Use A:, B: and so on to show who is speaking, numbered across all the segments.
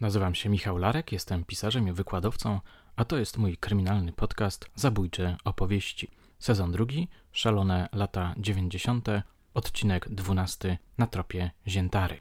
A: Nazywam się Michał Larek, jestem pisarzem i wykładowcą, a to jest mój kryminalny podcast Zabójcze opowieści. Sezon drugi, szalone lata 90., odcinek 12 na tropie Ziętary.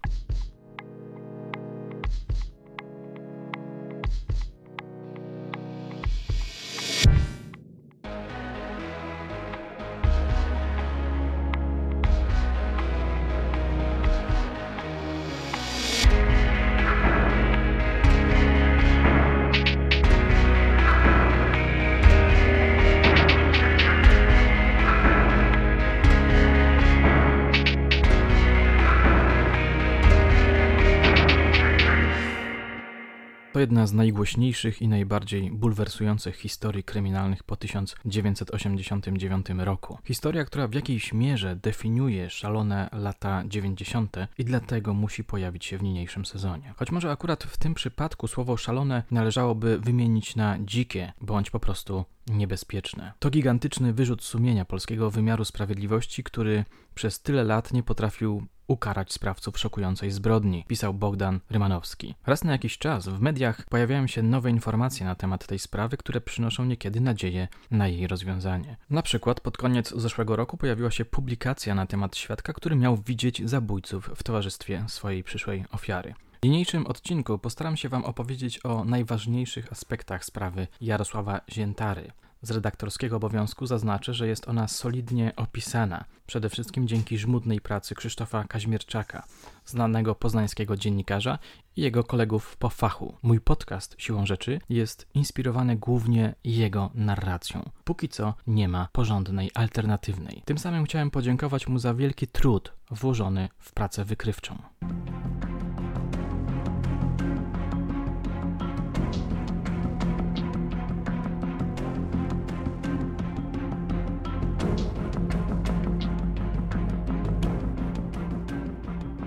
A: Najgłośniejszych i najbardziej bulwersujących historii kryminalnych po 1989 roku. Historia, która w jakiejś mierze definiuje szalone lata 90. i dlatego musi pojawić się w niniejszym sezonie. Choć może akurat w tym przypadku słowo szalone należałoby wymienić na dzikie bądź po prostu niebezpieczne. To gigantyczny wyrzut sumienia polskiego wymiaru sprawiedliwości, który przez tyle lat nie potrafił ukarać sprawców szokującej zbrodni, pisał Bogdan Rymanowski. Raz na jakiś czas w mediach pojawiają się nowe informacje na temat tej sprawy, które przynoszą niekiedy nadzieję na jej rozwiązanie. Na przykład pod koniec zeszłego roku pojawiła się publikacja na temat świadka, który miał widzieć zabójców w towarzystwie swojej przyszłej ofiary. W niniejszym odcinku postaram się Wam opowiedzieć o najważniejszych aspektach sprawy Jarosława Ziętary. Z redaktorskiego obowiązku zaznaczę, że jest ona solidnie opisana, przede wszystkim dzięki żmudnej pracy Krzysztofa Kaźmierczaka, znanego poznańskiego dziennikarza i jego kolegów po fachu. Mój podcast siłą rzeczy jest inspirowany głównie jego narracją. Póki co nie ma porządnej alternatywnej. Tym samym chciałem podziękować mu za wielki trud włożony w pracę wykrywczą.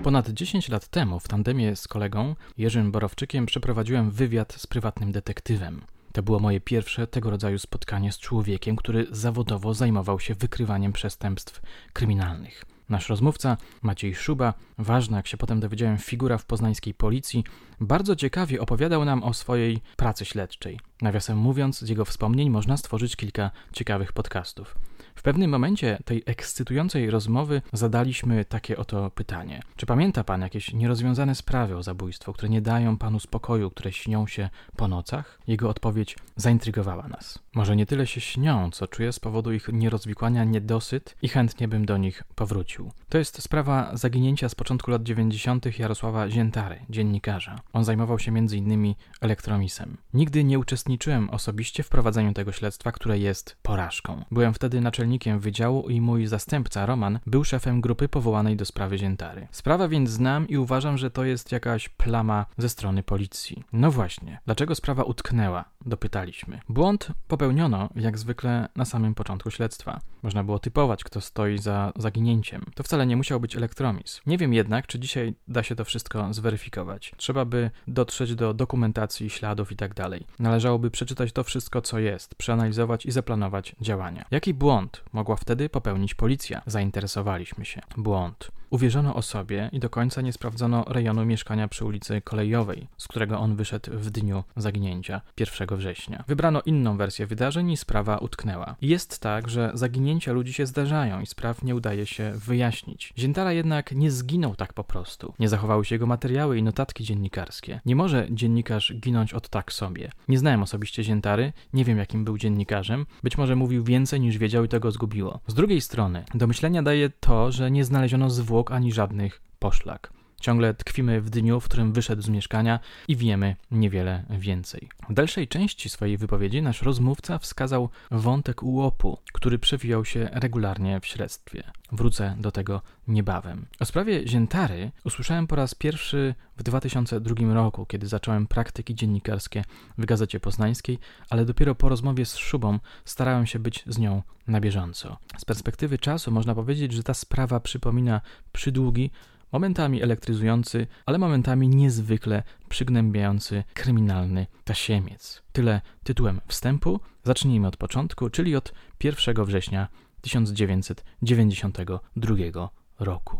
A: Ponad 10 lat temu w tandemie z kolegą Jerzym Borowczykiem przeprowadziłem wywiad z prywatnym detektywem. To było moje pierwsze tego rodzaju spotkanie z człowiekiem, który zawodowo zajmował się wykrywaniem przestępstw kryminalnych. Nasz rozmówca, Maciej Szuba, ważna, jak się potem dowiedziałem, figura w poznańskiej policji, bardzo ciekawie opowiadał nam o swojej pracy śledczej. Nawiasem mówiąc, z jego wspomnień można stworzyć kilka ciekawych podcastów. W pewnym momencie tej ekscytującej rozmowy zadaliśmy takie oto pytanie: Czy pamięta pan jakieś nierozwiązane sprawy o zabójstwo, które nie dają panu spokoju, które śnią się po nocach? Jego odpowiedź zaintrygowała nas. Może nie tyle się śnią, co czuję z powodu ich nierozwikłania niedosyt i chętnie bym do nich powrócił. To jest sprawa zaginięcia z początku lat 90. Jarosława Ziętary, dziennikarza. On zajmował się m.in. elektromisem. Nigdy nie uczestniczyłem osobiście w prowadzeniu tego śledztwa, które jest porażką. Byłem wtedy naczelnikiem naczelnikiem wydziału i mój zastępca Roman był szefem grupy powołanej do sprawy Ziętary. Sprawę więc znam i uważam, że to jest jakaś plama ze strony policji. No właśnie, dlaczego sprawa utknęła? Dopytaliśmy. Błąd popełniono, jak zwykle, na samym początku śledztwa. Można było typować, kto stoi za zaginięciem. To wcale nie musiał być elektromizm. Nie wiem jednak, czy dzisiaj da się to wszystko zweryfikować. Trzeba by dotrzeć do dokumentacji, śladów itd. Tak Należałoby przeczytać to wszystko, co jest, przeanalizować i zaplanować działania. Jaki błąd mogła wtedy popełnić policja. Zainteresowaliśmy się. Błąd. Uwierzono osobie i do końca nie sprawdzono rejonu mieszkania przy ulicy Kolejowej, z którego on wyszedł w dniu zaginięcia 1 września. Wybrano inną wersję wydarzeń i sprawa utknęła. Jest tak, że zaginięcia ludzi się zdarzają i spraw nie udaje się wyjaśnić. Ziętara jednak nie zginął tak po prostu. Nie zachowały się jego materiały i notatki dziennikarskie. Nie może dziennikarz ginąć od tak sobie. Nie znałem osobiście Ziętary, nie wiem jakim był dziennikarzem, być może mówił więcej niż wiedział i tego zgubiło. Z drugiej strony, do myślenia daje to, że nie znaleziono zwłok ani żadnych poszlak. Ciągle tkwimy w dniu, w którym wyszedł z mieszkania i wiemy niewiele więcej. W dalszej części swojej wypowiedzi nasz rozmówca wskazał wątek ułopu, który przewijał się regularnie w śledztwie. Wrócę do tego niebawem. O sprawie Ziętary usłyszałem po raz pierwszy w 2002 roku, kiedy zacząłem praktyki dziennikarskie w Gazecie Poznańskiej, ale dopiero po rozmowie z Szubą starałem się być z nią na bieżąco. Z perspektywy czasu można powiedzieć, że ta sprawa przypomina przydługi, momentami elektryzujący, ale momentami niezwykle przygnębiający kryminalny tasiemiec. Tyle tytułem wstępu. Zacznijmy od początku, czyli od 1 września 1992 roku.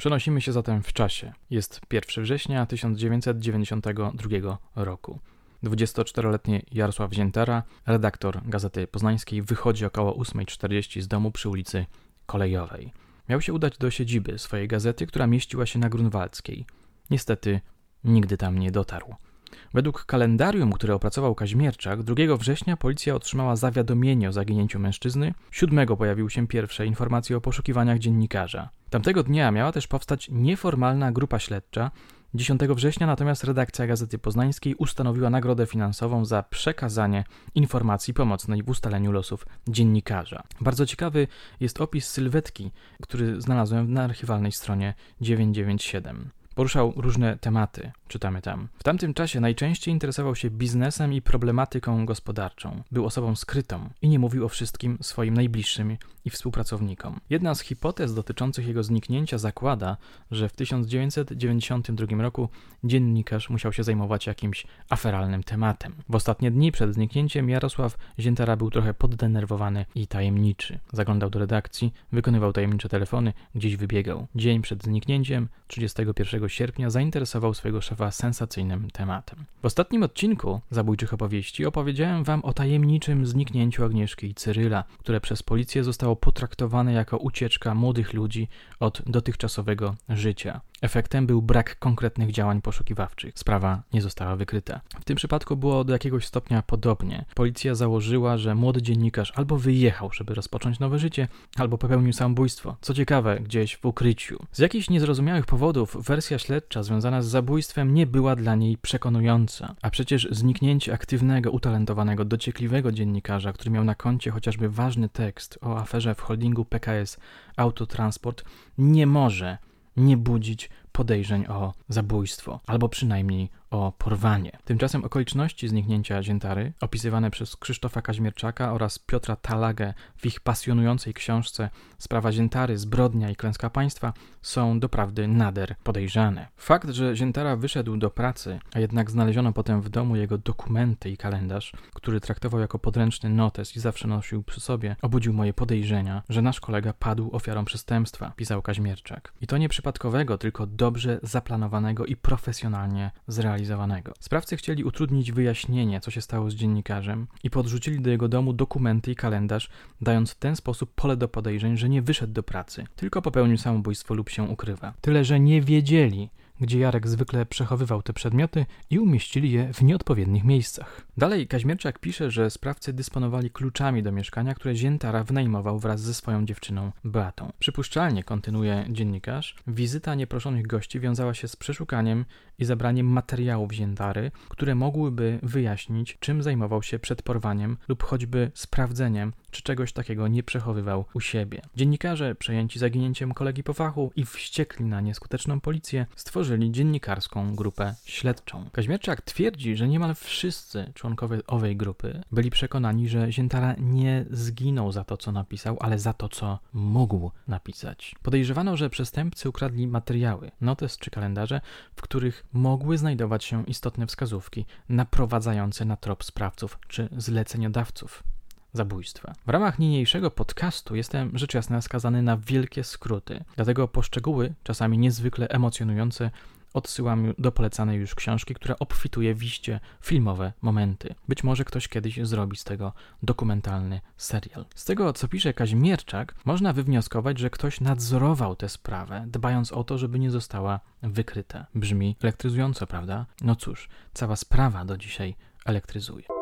A: Przenosimy się zatem w czasie. Jest 1 września 1992 roku. 24-letni Jarosław Ziętara, redaktor Gazety Poznańskiej, wychodzi około 8.40 z domu przy ulicy Kolejowej. Miał się udać do siedziby swojej gazety, która mieściła się na Grunwaldzkiej. Niestety nigdy tam nie dotarł. Według kalendarium, które opracował Kaźmierczak, 2 września policja otrzymała zawiadomienie o zaginięciu mężczyzny, 7 pojawiły się pierwsze informacje o poszukiwaniach dziennikarza. Tamtego dnia miała też powstać nieformalna grupa śledcza, 10 września natomiast redakcja Gazety Poznańskiej ustanowiła nagrodę finansową za przekazanie informacji pomocnej w ustaleniu losów dziennikarza. Bardzo ciekawy jest opis sylwetki, który znalazłem na archiwalnej stronie 997. Poruszał różne tematy, czytamy tam. W tamtym czasie najczęściej interesował się biznesem i problematyką gospodarczą. Był osobą skrytą i nie mówił o wszystkim swoim najbliższym i współpracownikom. Jedna z hipotez dotyczących jego zniknięcia zakłada, że w 1992 roku dziennikarz musiał się zajmować jakimś aferalnym tematem. W ostatnie dni przed zniknięciem Jarosław Ziętara był trochę poddenerwowany i tajemniczy. Zaglądał do redakcji, wykonywał tajemnicze telefony, gdzieś wybiegał. Dzień przed zniknięciem, 31 sierpnia, zainteresował swojego szefa sensacyjnym tematem. W ostatnim odcinku Zabójczych Opowieści opowiedziałem wam o tajemniczym zniknięciu Agnieszki i Cyryla, które przez policję zostało potraktowane jako ucieczka młodych ludzi od dotychczasowego życia. Efektem był brak konkretnych działań poszukiwawczych. Sprawa nie została wykryta. W tym przypadku było do jakiegoś stopnia podobnie. Policja założyła, że młody dziennikarz albo wyjechał, żeby rozpocząć nowe życie, albo popełnił samobójstwo. Co ciekawe, gdzieś w ukryciu. Z jakichś niezrozumiałych powodów wersja śledcza związana z zabójstwem nie była dla niej przekonująca. A przecież zniknięcie aktywnego, utalentowanego, dociekliwego dziennikarza, który miał na koncie chociażby ważny tekst o aferze w holdingu PKS Autotransport, nie może nie budzić podejrzeń o zabójstwo, albo przynajmniej o porwanie. Tymczasem okoliczności zniknięcia Ziętary, opisywane przez Krzysztofa Kaźmierczaka oraz Piotra Talagę w ich pasjonującej książce Sprawa Ziętary, Zbrodnia i Klęska Państwa, są doprawdy nader podejrzane. Fakt, że Ziętara wyszedł do pracy, a jednak znaleziono potem w domu jego dokumenty i kalendarz, który traktował jako podręczny notes i zawsze nosił przy sobie, obudził moje podejrzenia, że nasz kolega padł ofiarą przestępstwa, pisał Kaźmierczak. I to nie przypadkowego, tylko dobrze zaplanowanego i profesjonalnie zrealizowanego. Sprawcy chcieli utrudnić wyjaśnienie, co się stało z dziennikarzem i podrzucili do jego domu dokumenty i kalendarz, dając w ten sposób pole do podejrzeń, że nie wyszedł do pracy, tylko popełnił samobójstwo lub się ukrywa. Tyle, że nie wiedzieli, gdzie Jarek zwykle przechowywał te przedmioty i umieścili je w nieodpowiednich miejscach. Dalej Kaźmierczak pisze, że sprawcy dysponowali kluczami do mieszkania, które Ziętara wynajmował wraz ze swoją dziewczyną Beatą. Przypuszczalnie, kontynuuje dziennikarz, wizyta nieproszonych gości wiązała się z przeszukaniem i zabraniem materiałów Ziętary, które mogłyby wyjaśnić, czym zajmował się przed porwaniem lub choćby sprawdzeniem, czy czegoś takiego nie przechowywał u siebie. Dziennikarze, przejęci zaginięciem kolegi po fachu i wściekli na nieskuteczną policję, stworzyli dziennikarską grupę śledczą. Kaźmierczak twierdzi, że niemal wszyscy członkowie owej grupy byli przekonani, że Ziętara nie zginął za to, co napisał, ale za to, co mógł napisać. Podejrzewano, że przestępcy ukradli materiały, notes czy kalendarze, w których mogły znajdować się istotne wskazówki naprowadzające na trop sprawców czy zleceniodawców zabójstwa. W ramach niniejszego podcastu jestem rzecz jasna skazany na wielkie skróty, dlatego poszczegóły, czasami niezwykle emocjonujące, odsyłam do polecanej już książki, która obfituje w iście filmowe momenty. Być może ktoś kiedyś zrobi z tego dokumentalny serial. Z tego, co pisze Kaźmierczak, można wywnioskować, że ktoś nadzorował tę sprawę, dbając o to, żeby nie została wykryta. Brzmi elektryzująco, prawda? No cóż, cała sprawa do dzisiaj elektryzuje.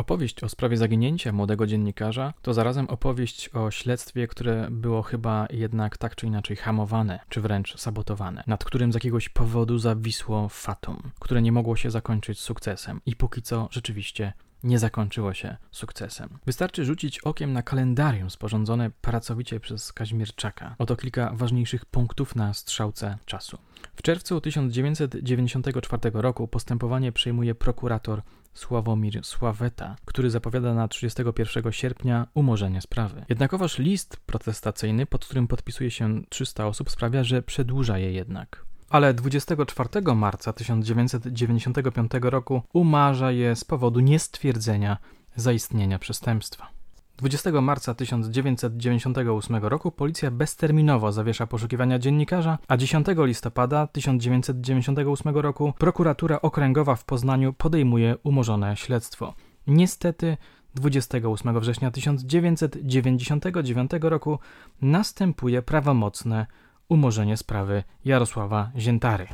A: Opowieść o sprawie zaginięcia młodego dziennikarza to zarazem opowieść o śledztwie, które było chyba jednak tak czy inaczej hamowane, czy wręcz sabotowane, nad którym z jakiegoś powodu zawisło fatum, które nie mogło się zakończyć sukcesem i póki co rzeczywiście nie zakończyło się sukcesem. Wystarczy rzucić okiem na kalendarium sporządzone pracowicie przez Kaźmierczaka. Oto kilka ważniejszych punktów na strzałce czasu. W czerwcu 1994 roku postępowanie przejmuje prokurator Sławomir Sławeta, który zapowiada na 31 sierpnia umorzenie sprawy. Jednakowoż list protestacyjny, pod którym podpisuje się 300 osób, sprawia, że przedłuża je jednak. Ale 24 marca 1995 roku umarza je z powodu niestwierdzenia zaistnienia przestępstwa. 20 marca 1998 roku policja bezterminowo zawiesza poszukiwania dziennikarza, a 10 listopada 1998 roku prokuratura okręgowa w Poznaniu podejmuje umorzone śledztwo. Niestety 28 września 1999 roku następuje prawomocne umorzenie sprawy Jarosława Ziętary.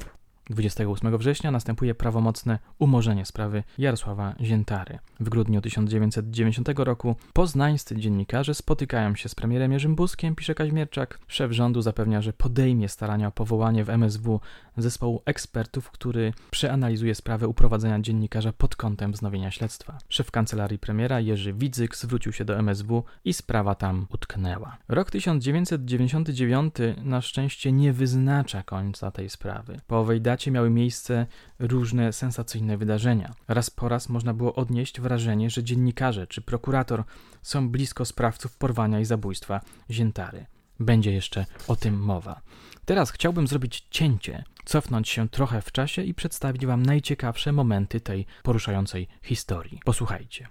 A: 28 września następuje prawomocne umorzenie sprawy Jarosława Ziętary. W grudniu 1990 roku poznańscy dziennikarze spotykają się z premierem Jerzym Buskiem, pisze Kaźmierczak. Szef rządu zapewnia, że podejmie starania o powołanie w MSW zespołu ekspertów, który przeanalizuje sprawę uprowadzenia dziennikarza pod kątem wznowienia śledztwa. Szef kancelarii premiera Jerzy Widzyk zwrócił się do MSW i sprawa tam utknęła. Rok 1999 na szczęście nie wyznacza końca tej sprawy. Po owej dacie miały miejsce różne sensacyjne wydarzenia. Raz po raz można było odnieść wrażenie, że dziennikarze czy prokurator są blisko sprawców porwania i zabójstwa Ziętary. Będzie jeszcze o tym mowa. Teraz chciałbym zrobić cięcie, cofnąć się trochę w czasie i przedstawić Wam najciekawsze momenty tej poruszającej historii. Posłuchajcie.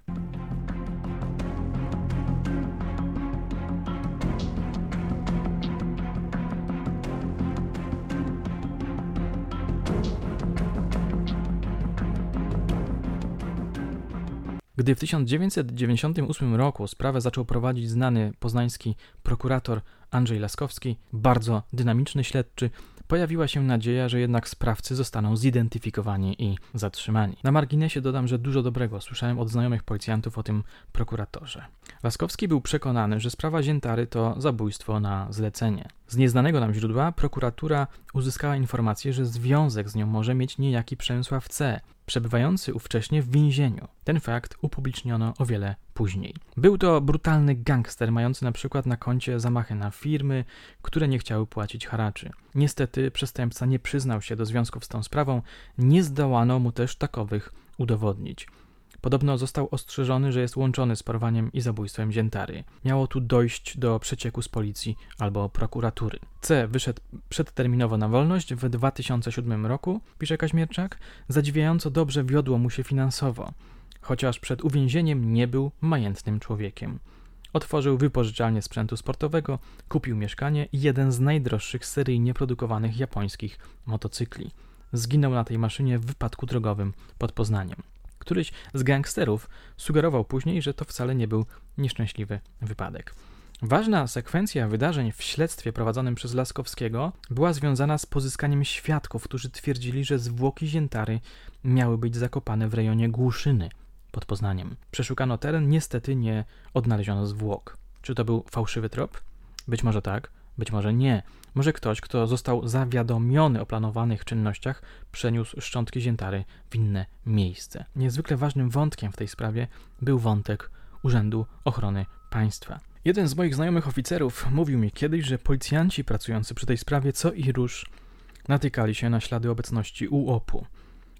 A: Gdy w 1998 roku sprawę zaczął prowadzić znany poznański prokurator Andrzej Laskowski, bardzo dynamiczny śledczy, pojawiła się nadzieja, że jednak sprawcy zostaną zidentyfikowani i zatrzymani. Na marginesie dodam, że dużo dobrego słyszałem od znajomych policjantów o tym prokuratorze. Laskowski był przekonany, że sprawa Ziętary to zabójstwo na zlecenie. Z nieznanego nam źródła prokuratura uzyskała informację, że związek z nią może mieć niejaki Przemysław C., przebywający ówcześnie w więzieniu. Ten fakt upubliczniono o wiele później. Był to brutalny gangster, mający na przykład na koncie zamachy na firmy, które nie chciały płacić haraczy. Niestety przestępca nie przyznał się do związków z tą sprawą, nie zdołano mu też takowych udowodnić. Podobno został ostrzeżony, że jest łączony z porwaniem i zabójstwem Ziętary. Miało tu dojść do przecieku z policji albo prokuratury. C wyszedł przedterminowo na wolność w 2007 roku, pisze Kaźmierczak. Zadziwiająco dobrze wiodło mu się finansowo, chociaż przed uwięzieniem nie był majętnym człowiekiem. Otworzył wypożyczalnię sprzętu sportowego, kupił mieszkanie i jeden z najdroższych seryjnie produkowanych japońskich motocykli. Zginął na tej maszynie w wypadku drogowym pod Poznaniem. Któryś z gangsterów sugerował później, że to wcale nie był nieszczęśliwy wypadek. Ważna sekwencja wydarzeń w śledztwie prowadzonym przez Laskowskiego była związana z pozyskaniem świadków, którzy twierdzili, że zwłoki ziętary miały być zakopane w rejonie Głuszyny pod Poznaniem. Przeszukano teren, niestety nie odnaleziono zwłok. Czy to był fałszywy trop? Być może tak, być może nie. Może ktoś, kto został zawiadomiony o planowanych czynnościach, przeniósł szczątki ziętary w inne miejsce. Niezwykle ważnym wątkiem w tej sprawie był wątek Urzędu Ochrony Państwa. Jeden z moich znajomych oficerów mówił mi kiedyś, że policjanci pracujący przy tej sprawie co i róż natykali się na ślady obecności UOP-u.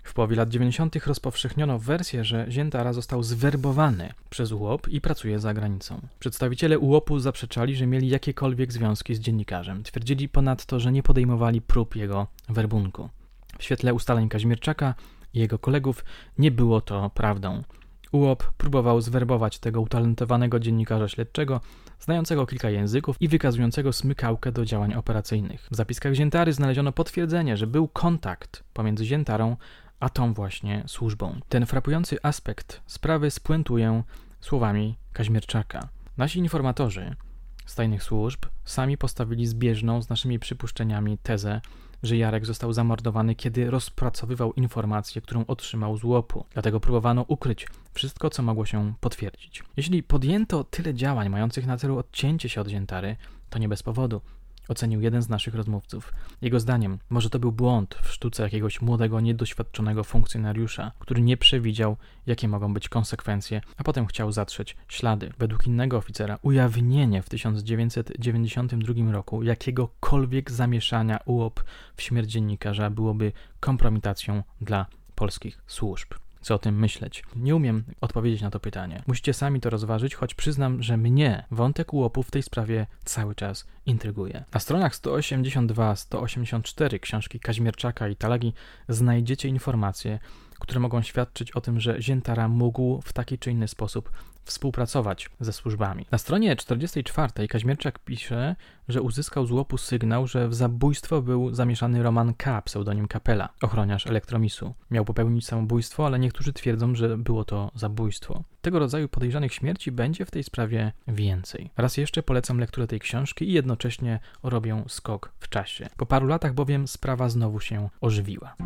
A: W połowie lat 90. rozpowszechniono wersję, że Ziętara został zwerbowany przez UOP i pracuje za granicą. Przedstawiciele UOP-u zaprzeczali, że mieli jakiekolwiek związki z dziennikarzem. Twierdzili ponadto, że nie podejmowali prób jego werbunku. W świetle ustaleń Kaźmierczaka i jego kolegów nie było to prawdą. UOP próbował zwerbować tego utalentowanego dziennikarza śledczego, znającego kilka języków i wykazującego smykałkę do działań operacyjnych. W zapiskach Ziętary znaleziono potwierdzenie, że był kontakt pomiędzy Ziętarą a tą właśnie służbą. Ten frapujący aspekt sprawy spuentuję słowami Kaźmierczaka. Nasi informatorzy z tajnych służb sami postawili zbieżną z naszymi przypuszczeniami tezę, że Jarek został zamordowany, kiedy rozpracowywał informację, którą otrzymał z łopu. Dlatego próbowano ukryć wszystko, co mogło się potwierdzić. Jeśli podjęto tyle działań mających na celu odcięcie się od Ziętary, to nie bez powodu ocenił jeden z naszych rozmówców. Jego zdaniem, może to był błąd w sztuce jakiegoś młodego, niedoświadczonego funkcjonariusza, który nie przewidział, jakie mogą być konsekwencje, a potem chciał zatrzeć ślady. Według innego oficera, ujawnienie w 1992 roku jakiegokolwiek zamieszania UOP w śmierć dziennikarza byłoby kompromitacją dla polskich służb co o tym myśleć. Nie umiem odpowiedzieć na to pytanie. Musicie sami to rozważyć, choć przyznam, że mnie wątek ułopu w tej sprawie cały czas intryguje. Na stronach 182-184 książki Kaźmierczaka i Talagi znajdziecie informacje, które mogą świadczyć o tym, że Ziętara mógł w taki czy inny sposób współpracować ze służbami. Na stronie 44 Kaźmierczak pisze, że uzyskał z łopu sygnał, że w zabójstwo był zamieszany Roman K., pseudonim Kapela, ochroniarz elektromisu. Miał popełnić samobójstwo, ale niektórzy twierdzą, że było to zabójstwo. Tego rodzaju podejrzanych śmierci będzie w tej sprawie więcej. Raz jeszcze polecam lekturę tej książki i jednocześnie robię skok w czasie. Po paru latach bowiem sprawa znowu się ożywiła.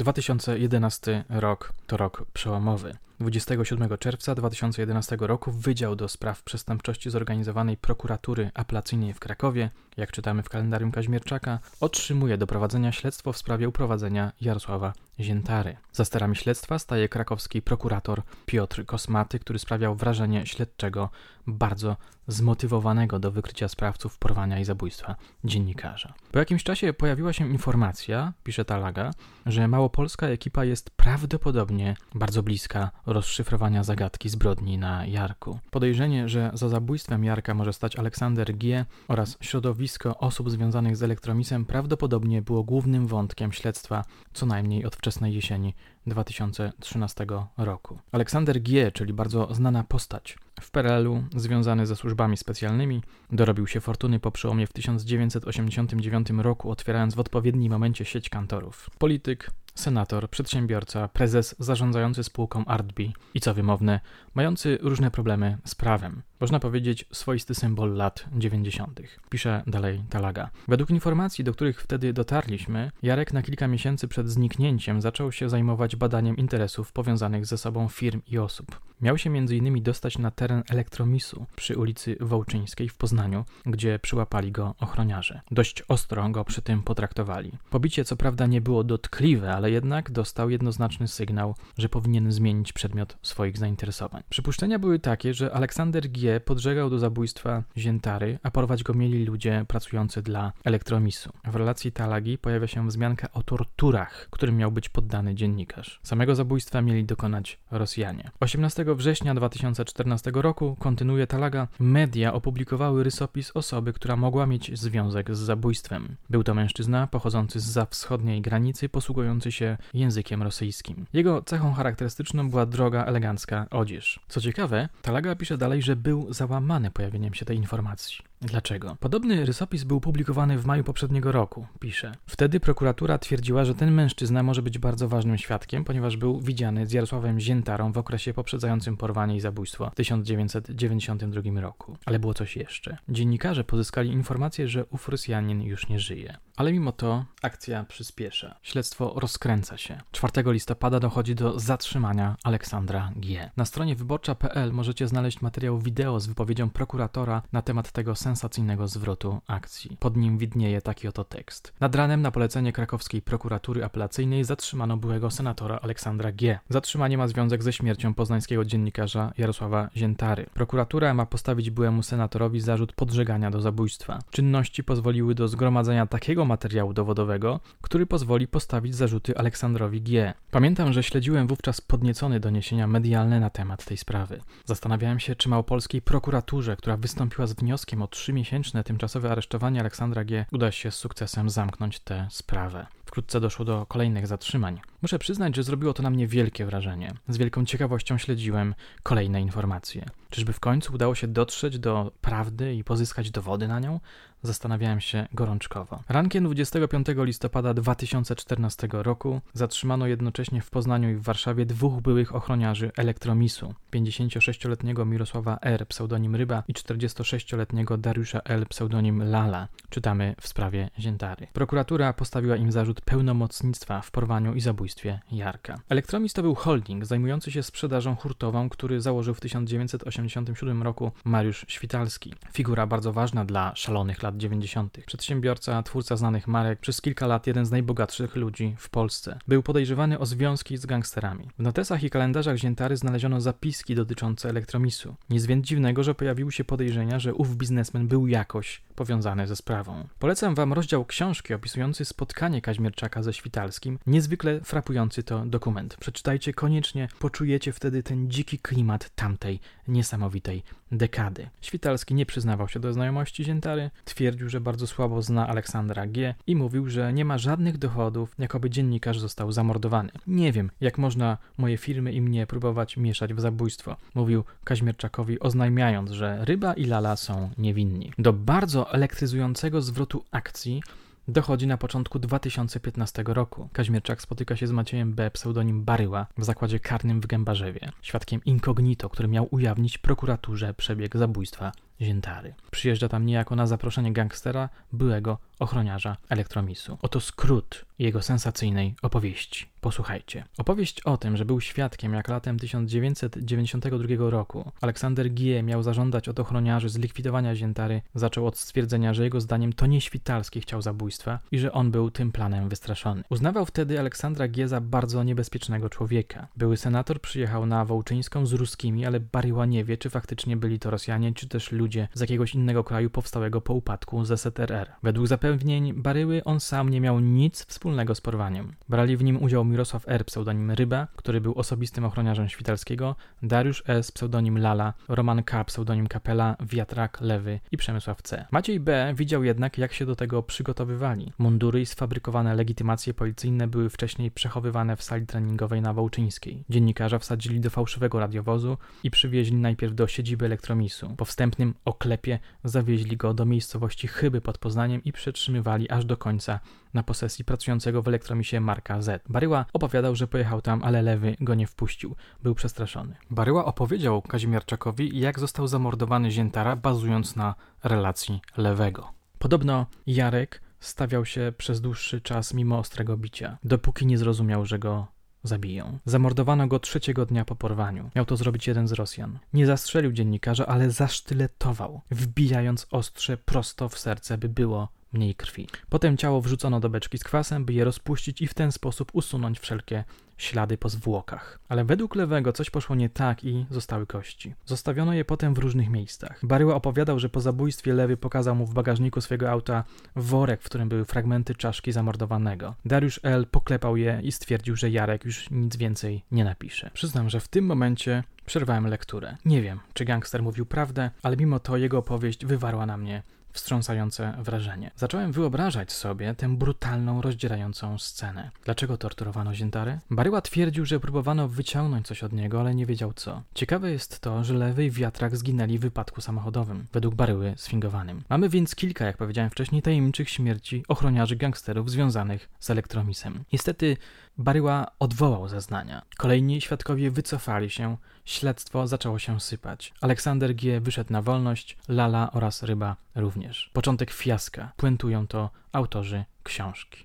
A: 2011 rok to rok przełomowy. 27 czerwca 2011 roku Wydział do Spraw Przestępczości Zorganizowanej Prokuratury Apelacyjnej w Krakowie, jak czytamy w kalendarium Kaźmierczaka, otrzymuje do prowadzenia śledztwo w sprawie uprowadzenia Jarosława Ziętary. Za sterami śledztwa staje krakowski prokurator Piotr Kosmaty, który sprawiał wrażenie śledczego bardzo zmotywowanego do wykrycia sprawców porwania i zabójstwa dziennikarza. Po jakimś czasie pojawiła się informacja, pisze Talaga, że małopolska ekipa jest prawdopodobnie bardzo bliska rozszyfrowania zagadki zbrodni na Jarku. Podejrzenie, że za zabójstwem Jarka może stać Aleksander G. oraz środowisko osób związanych z elektromisem prawdopodobnie było głównym wątkiem śledztwa co najmniej od wczesnej jesieni 2013 roku. Aleksander G., czyli bardzo znana postać w PRL-u, związany ze służbami specjalnymi, dorobił się fortuny po przełomie w 1989 roku, otwierając w odpowiednim momencie sieć kantorów. Polityk, senator, przedsiębiorca, prezes zarządzający spółką Artbi i co wymowne, mający różne problemy z prawem. Można powiedzieć swoisty symbol lat 90. Pisze dalej Talaga. Według informacji, do których wtedy dotarliśmy, Jarek na kilka miesięcy przed zniknięciem zaczął się zajmować badaniem interesów powiązanych ze sobą firm i osób. Miał się m.in. dostać na teren elektromisu przy ulicy Wołczyńskiej w Poznaniu, gdzie przyłapali go ochroniarze. Dość ostro go przy tym potraktowali. Pobicie co prawda nie było dotkliwe, ale jednak dostał jednoznaczny sygnał, że powinien zmienić przedmiot swoich zainteresowań. Przypuszczenia były takie, że Aleksander G. podżegał do zabójstwa Ziętary, a porwać go mieli ludzie pracujący dla elektromisu. W relacji Talagi pojawia się wzmianka o torturach, którym miał być poddany dziennikarz. Samego zabójstwa mieli dokonać Rosjanie. 18 września 2014 roku, kontynuuje Talaga, media opublikowały rysopis osoby, która mogła mieć związek z zabójstwem. Był to mężczyzna pochodzący z wschodniej granicy, posługujący się językiem rosyjskim. Jego cechą charakterystyczną była droga, elegancka odzież. Co ciekawe, Talaga pisze dalej, że był załamany pojawieniem się tej informacji. Dlaczego? Podobny rysopis był publikowany w maju poprzedniego roku, pisze. Wtedy prokuratura twierdziła, że ten mężczyzna może być bardzo ważnym świadkiem, ponieważ był widziany z Jarosławem Ziętarą w okresie poprzedzającym porwanie i zabójstwo w 1992 roku. Ale było coś jeszcze. Dziennikarze pozyskali informację, że ów Rosjanin już nie żyje. Ale mimo to akcja przyspiesza. Śledztwo rozkręca się. 4 listopada dochodzi do zatrzymania Aleksandra G. Na stronie wyborcza.pl możecie znaleźć materiał wideo z wypowiedzią prokuratora na temat tego sensacyjnego zwrotu akcji. Pod nim widnieje taki oto tekst. Nad ranem na polecenie krakowskiej prokuratury apelacyjnej zatrzymano byłego senatora Aleksandra G. Zatrzymanie ma związek ze śmiercią poznańskiego dziennikarza Jarosława Ziętary. Prokuratura ma postawić byłemu senatorowi zarzut podżegania do zabójstwa. Czynności pozwoliły do zgromadzenia takiego materiału dowodowego, który pozwoli postawić zarzuty Aleksandrowi G. Pamiętam, że śledziłem wówczas podniecony doniesienia medialne na temat tej sprawy. Zastanawiałem się, czy małopolskiej prokuraturze, która wystąpiła z wnioskiem o trzymiesięczne tymczasowe aresztowanie Aleksandra G. uda się z sukcesem zamknąć tę sprawę. Wkrótce doszło do kolejnych zatrzymań. Muszę przyznać, że zrobiło to na mnie wielkie wrażenie. Z wielką ciekawością śledziłem kolejne informacje. Czyżby w końcu udało się dotrzeć do prawdy i pozyskać dowody na nią? Zastanawiałem się gorączkowo. Rankiem 25 listopada 2014 roku zatrzymano jednocześnie w Poznaniu i w Warszawie dwóch byłych ochroniarzy Elektromisu: 56-letniego Mirosława R., pseudonim Ryba, i 46-letniego Dariusza L., pseudonim Lala. Czytamy w sprawie Ziętary. Prokuratura postawiła im zarzut pełnomocnictwa w porwaniu i zabójstwie Jarka. Elektromis to był holding zajmujący się sprzedażą hurtową, który założył w 1987 roku Mariusz Świtalski. Figura bardzo ważna dla szalonych lat lat 90. Przedsiębiorca, twórca znanych marek, przez kilka lat jeden z najbogatszych ludzi w Polsce. Był podejrzewany o związki z gangsterami. W notesach i kalendarzach Ziętary znaleziono zapiski dotyczące elektromisu. Nic więc dziwnego, że pojawiły się podejrzenia, że ów biznesmen był jakoś powiązany ze sprawą. Polecam wam rozdział książki opisujący spotkanie Kaźmierczaka ze Świtalskim. Niezwykle frapujący to dokument. Przeczytajcie koniecznie, poczujecie wtedy ten dziki klimat tamtej niesamowitej dekady. Świtalski nie przyznawał się do znajomości Ziętary, twierdził, że bardzo słabo zna Aleksandra G. i mówił, że nie ma żadnych dowodów, jakoby dziennikarz został zamordowany. Nie wiem, jak można moje firmy i mnie próbować mieszać w zabójstwo, mówił Kaźmierczakowi, oznajmiając, że Ryba i Lala są niewinni. Do bardzo elektryzującego zwrotu akcji dochodzi na początku 2015 roku. Kaźmierczak spotyka się z Maciejem B., pseudonim Baryła, w zakładzie karnym w Gębarzewie, świadkiem incognito, który miał ujawnić prokuraturze przebieg zabójstwa Ziętary. Przyjeżdża tam niejako na zaproszenie gangstera, byłego ochroniarza elektromisu. Oto skrót jego sensacyjnej opowieści. Posłuchajcie. Opowieść o tym, że był świadkiem, jak latem 1992 roku Aleksander G. miał zażądać od ochroniarzy zlikwidowania Ziętary, zaczął od stwierdzenia, że jego zdaniem to nie Świtalski chciał zabójstwa i że on był tym planem wystraszony. Uznawał wtedy Aleksandra G. za bardzo niebezpiecznego człowieka. Były senator przyjechał na Wołczyńską z ruskimi, ale Baryła nie wie, czy faktycznie byli to Rosjanie, czy też ludzie z jakiegoś innego kraju powstałego po upadku ZSRR. Według zapewnień Baryły on sam nie miał nic wspólnego z porwaniem. Brali w nim udział Mirosław R., pseudonim Ryba, który był osobistym ochroniarzem Świtalskiego, Dariusz S., pseudonim Lala, Roman K., pseudonim Kapela, Wiatrak, Lewy i Przemysław C. Maciej B. widział jednak, jak się do tego przygotowywali. Mundury i sfabrykowane legitymacje policyjne były wcześniej przechowywane w sali treningowej na Wołczyńskiej. Dziennikarza wsadzili do fałszywego radiowozu i przywieźli najpierw do siedziby elektromisu. Po wstępnym oklepie zawieźli go do miejscowości Chyby pod Poznaniem i przetrzymywali aż do końca na posesji pracującego w elektromisie Marka Z. Baryła opowiadał, że pojechał tam, ale lewy go nie wpuścił. Był przestraszony. Baryła opowiedział Kazimierczakowi, jak został zamordowany Ziętara, bazując na relacji lewego. Podobno Jarek stawiał się przez dłuższy czas mimo ostrego bicia, dopóki nie zrozumiał, że go zabiją. Zamordowano go trzeciego dnia po porwaniu. Miał to zrobić jeden z Rosjan. Nie zastrzelił dziennikarza, ale zasztyletował, wbijając ostrze prosto w serce, by było mniej krwi. Potem ciało wrzucono do beczki z kwasem, by je rozpuścić i w ten sposób usunąć wszelkie ślady po zwłokach. Ale według Lewego coś poszło nie tak i zostały kości. Zostawiono je potem w różnych miejscach. Baryła opowiadał, że po zabójstwie Lewy pokazał mu w bagażniku swojego auta worek, w którym były fragmenty czaszki zamordowanego. Dariusz L. poklepał je i stwierdził, że Jarek już nic więcej nie napisze. Przyznam, że w tym momencie przerwałem lekturę. Nie wiem, czy gangster mówił prawdę, ale mimo to jego opowieść wywarła na mnie wstrząsające wrażenie. Zacząłem wyobrażać sobie tę brutalną, rozdzierającą scenę. Dlaczego torturowano Ziętary? Baryła twierdził, że próbowano wyciągnąć coś od niego, ale nie wiedział co. Ciekawe jest to, że Lewy i Wiatrak zginęli w wypadku samochodowym, według Baryły sfingowanym. Mamy więc kilka, jak powiedziałem wcześniej, tajemniczych śmierci ochroniarzy gangsterów związanych z elektromisem. Niestety Baryła odwołał zeznania. Kolejni świadkowie wycofali się, śledztwo zaczęło się sypać. Aleksander G. wyszedł na wolność, Lala oraz Ryba również. Początek fiaska. Puentują to autorzy książki.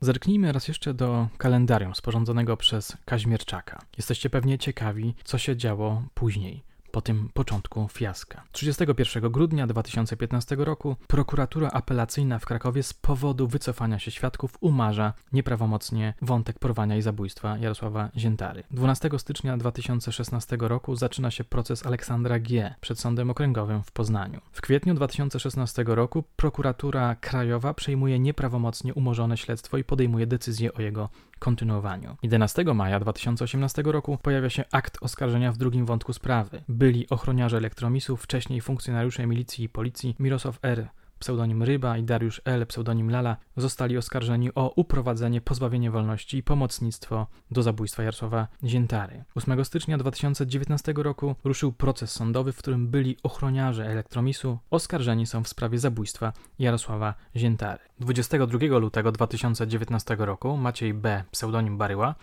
A: Zerknijmy raz jeszcze do kalendarium sporządzonego przez Kaźmierczaka. Jesteście pewnie ciekawi, co się działo później po tym początku fiaska. 31 grudnia 2015 roku prokuratura apelacyjna w Krakowie z powodu wycofania się świadków umarza nieprawomocnie wątek porwania i zabójstwa Jarosława Ziętary. 12 stycznia 2016 roku zaczyna się proces Aleksandra G. przed Sądem Okręgowym w Poznaniu. W kwietniu 2016 roku prokuratura krajowa przejmuje nieprawomocnie umorzone śledztwo i podejmuje decyzję o jego kontynuowaniu. 11 maja 2018 roku pojawia się akt oskarżenia w drugim wątku sprawy. Byli ochroniarze elektromisów, wcześniej funkcjonariusze milicji i policji Mirosław R pseudonim Ryba i Dariusz L., pseudonim Lala, zostali oskarżeni o uprowadzenie, pozbawienie wolności i pomocnictwo do zabójstwa Jarosława Ziętary. 8 stycznia 2019 roku ruszył proces sądowy, w którym byli ochroniarze elektromisu oskarżeni są w sprawie zabójstwa Jarosława Ziętary. 22 lutego 2019 roku Maciej B., pseudonim Baryła,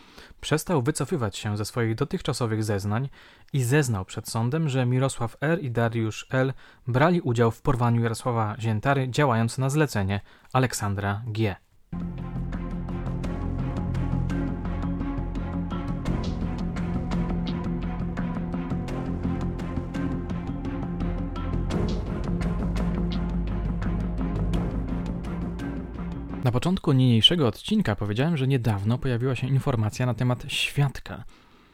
A: przestał wycofywać się ze swoich dotychczasowych zeznań i zeznał przed sądem, że Mirosław R. i Dariusz L. brali udział w porwaniu Jarosława Ziętary, działając na zlecenie Aleksandra G. Na początku niniejszego odcinka powiedziałem, że niedawno pojawiła się informacja na temat świadka,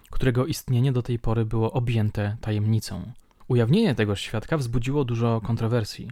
A: którego istnienie do tej pory było objęte tajemnicą. Ujawnienie tego świadka wzbudziło dużo kontrowersji.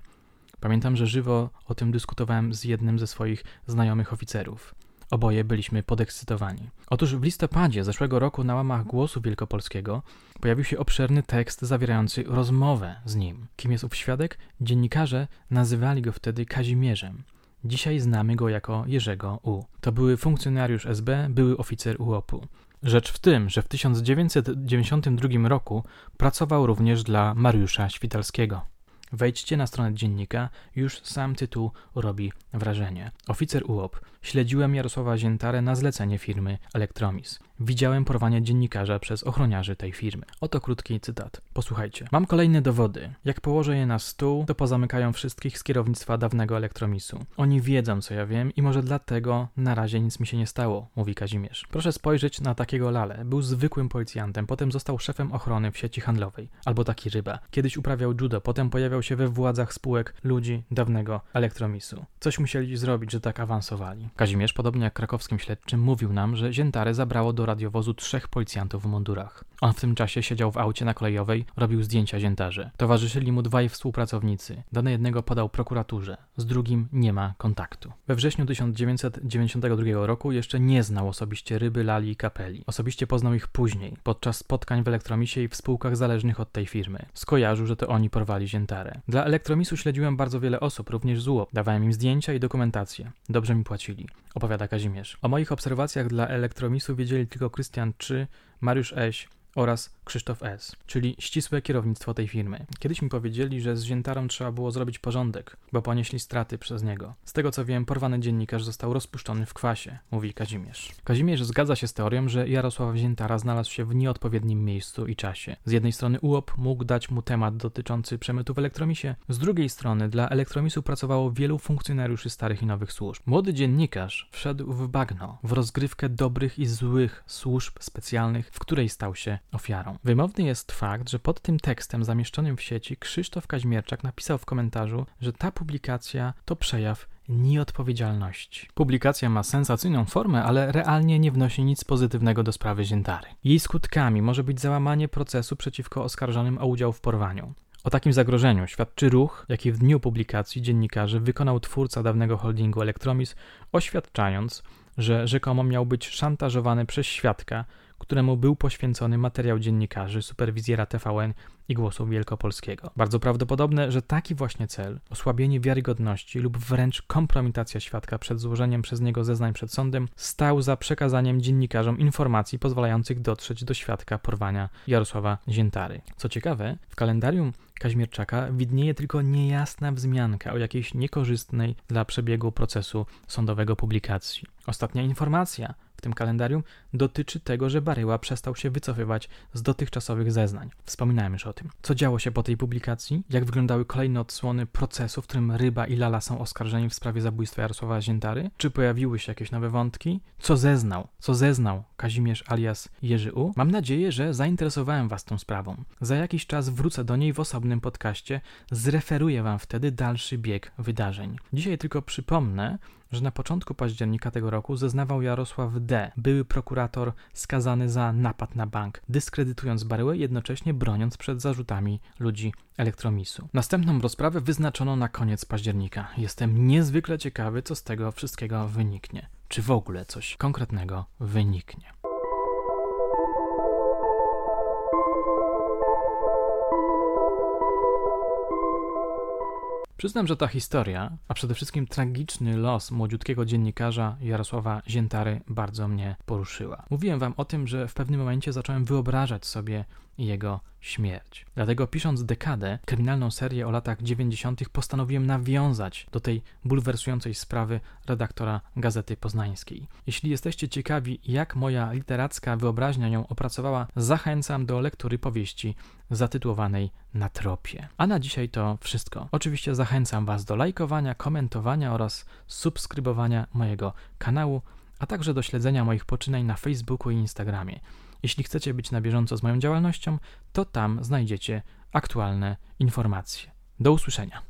A: Pamiętam, że żywo o tym dyskutowałem z jednym ze swoich znajomych oficerów. Oboje byliśmy podekscytowani. Otóż w listopadzie zeszłego roku na łamach Głosu Wielkopolskiego pojawił się obszerny tekst zawierający rozmowę z nim. Kim jest ów świadek? Dziennikarze nazywali go wtedy Kazimierzem. Dzisiaj znamy go jako Jerzego U. To były funkcjonariusz SB, były oficer UOP-u. Rzecz w tym, że w 1992 roku pracował również dla Mariusza Świtalskiego. Wejdźcie na stronę dziennika, już sam tytuł robi wrażenie. Oficer UOP. Śledziłem Jarosława Ziętarę na zlecenie firmy Elektromis. Widziałem porwanie dziennikarza przez ochroniarzy tej firmy. Oto krótki cytat. Posłuchajcie. Mam kolejne dowody. Jak położę je na stół, to pozamykają wszystkich z kierownictwa dawnego Elektromisu. Oni wiedzą, co ja wiem i może dlatego na razie nic mi się nie stało, mówi Kazimierz. Proszę spojrzeć na takiego Lale. Był zwykłym policjantem, potem został szefem ochrony w sieci handlowej. Albo taki ryba. Kiedyś uprawiał judo, potem pojawiał się we władzach spółek ludzi dawnego Elektromisu. Coś musieli zrobić, że tak awansowali. Kazimierz, podobnie jak krakowskim śledczym, mówił nam, że Ziętare zabrało do radiowozu trzech policjantów w mundurach. On w tym czasie siedział w aucie na kolejowej, robił zdjęcia ziętarzy. Towarzyszyli mu dwaj współpracownicy. Dane jednego podał prokuraturze, z drugim nie ma kontaktu. We wrześniu 1992 roku jeszcze nie znał osobiście Ryby, Lali i Kapeli. Osobiście poznał ich później, podczas spotkań w Elektromisie i w spółkach zależnych od tej firmy. Skojarzył, że to oni porwali ziętarę. Dla Elektromisu śledziłem bardzo wiele osób, również z UOP. Dawałem im zdjęcia i dokumentację. Dobrze mi płacili, opowiada Kazimierz. O moich obserwacjach dla Elektromisu wiedzieli tylko Krystian 3, Mariusz Eś, oraz Krzysztof S., czyli ścisłe kierownictwo tej firmy. Kiedyś mi powiedzieli, że z Ziętarą trzeba było zrobić porządek, bo ponieśli straty przez niego. Z tego co wiem, porwany dziennikarz został rozpuszczony w kwasie, mówi Kazimierz. Kazimierz zgadza się z teorią, że Jarosław Ziętara znalazł się w nieodpowiednim miejscu i czasie. Z jednej strony UOP mógł dać mu temat dotyczący przemytu w Elektromisie, z drugiej strony dla Elektromisu pracowało wielu funkcjonariuszy starych i nowych służb. Młody dziennikarz wszedł w bagno, w rozgrywkę dobrych i złych służb specjalnych, w której stał się ofiarą. Wymowny jest fakt, że pod tym tekstem zamieszczonym w sieci Krzysztof Kaźmierczak napisał w komentarzu, że ta publikacja to przejaw nieodpowiedzialności. Publikacja ma sensacyjną formę, ale realnie nie wnosi nic pozytywnego do sprawy Ziętary. Jej skutkami może być załamanie procesu przeciwko oskarżonym o udział w porwaniu. O takim zagrożeniu świadczy ruch, jaki w dniu publikacji dziennikarzy wykonał twórca dawnego holdingu Elektromis, oświadczając, że rzekomo miał być szantażowany przez świadka, któremu był poświęcony materiał dziennikarzy, superwizjera TVN i Głosu Wielkopolskiego. Bardzo prawdopodobne, że taki właśnie cel, osłabienie wiarygodności lub wręcz kompromitacja świadka przed złożeniem przez niego zeznań przed sądem, stał za przekazaniem dziennikarzom informacji pozwalających dotrzeć do świadka porwania Jarosława Ziętary. Co ciekawe, w kalendarium Kaźmierczaka widnieje tylko niejasna wzmianka o jakiejś niekorzystnej dla przebiegu procesu sądowego publikacji. Ostatnia informacja w tym kalendarium dotyczy tego, że Baryła przestał się wycofywać z dotychczasowych zeznań. Wspominałem już o tym. Co działo się po tej publikacji? Jak wyglądały kolejne odsłony procesu, w którym Ryba i Lala są oskarżeni w sprawie zabójstwa Jarosława Ziętary? Czy pojawiły się jakieś nowe wątki? Co zeznał? Co zeznał Kazimierz alias Jerzy U? Mam nadzieję, że zainteresowałem Was tą sprawą. Za jakiś czas wrócę do niej w osobnym podcaście, zreferuję Wam wtedy dalszy bieg wydarzeń. Dzisiaj tylko przypomnę, że na początku października tego roku zeznawał Jarosław D., były prokurator skazany za napad na bank, dyskredytując Baryłę, jednocześnie broniąc przed zarzutami ludzi Elektromisu. Następną rozprawę wyznaczono na koniec października. Jestem niezwykle ciekawy, co z tego wszystkiego wyniknie. Czy w ogóle coś konkretnego wyniknie. Przyznam, że ta historia, a przede wszystkim tragiczny los młodziutkiego dziennikarza Jarosława Ziętary bardzo mnie poruszyła. Mówiłem wam o tym, że w pewnym momencie zacząłem wyobrażać sobie jego śmierć. Dlatego pisząc dekadę, kryminalną serię o latach 90., postanowiłem nawiązać do tej bulwersującej sprawy redaktora Gazety Poznańskiej. Jeśli jesteście ciekawi, jak moja literacka wyobraźnia ją opracowała, zachęcam do lektury powieści zatytułowanej Na tropie. A na dzisiaj to wszystko. Oczywiście zachęcam Was do lajkowania, komentowania oraz subskrybowania mojego kanału, a także do śledzenia moich poczynań na Facebooku i Instagramie. Jeśli chcecie być na bieżąco z moją działalnością, to tam znajdziecie aktualne informacje. Do usłyszenia.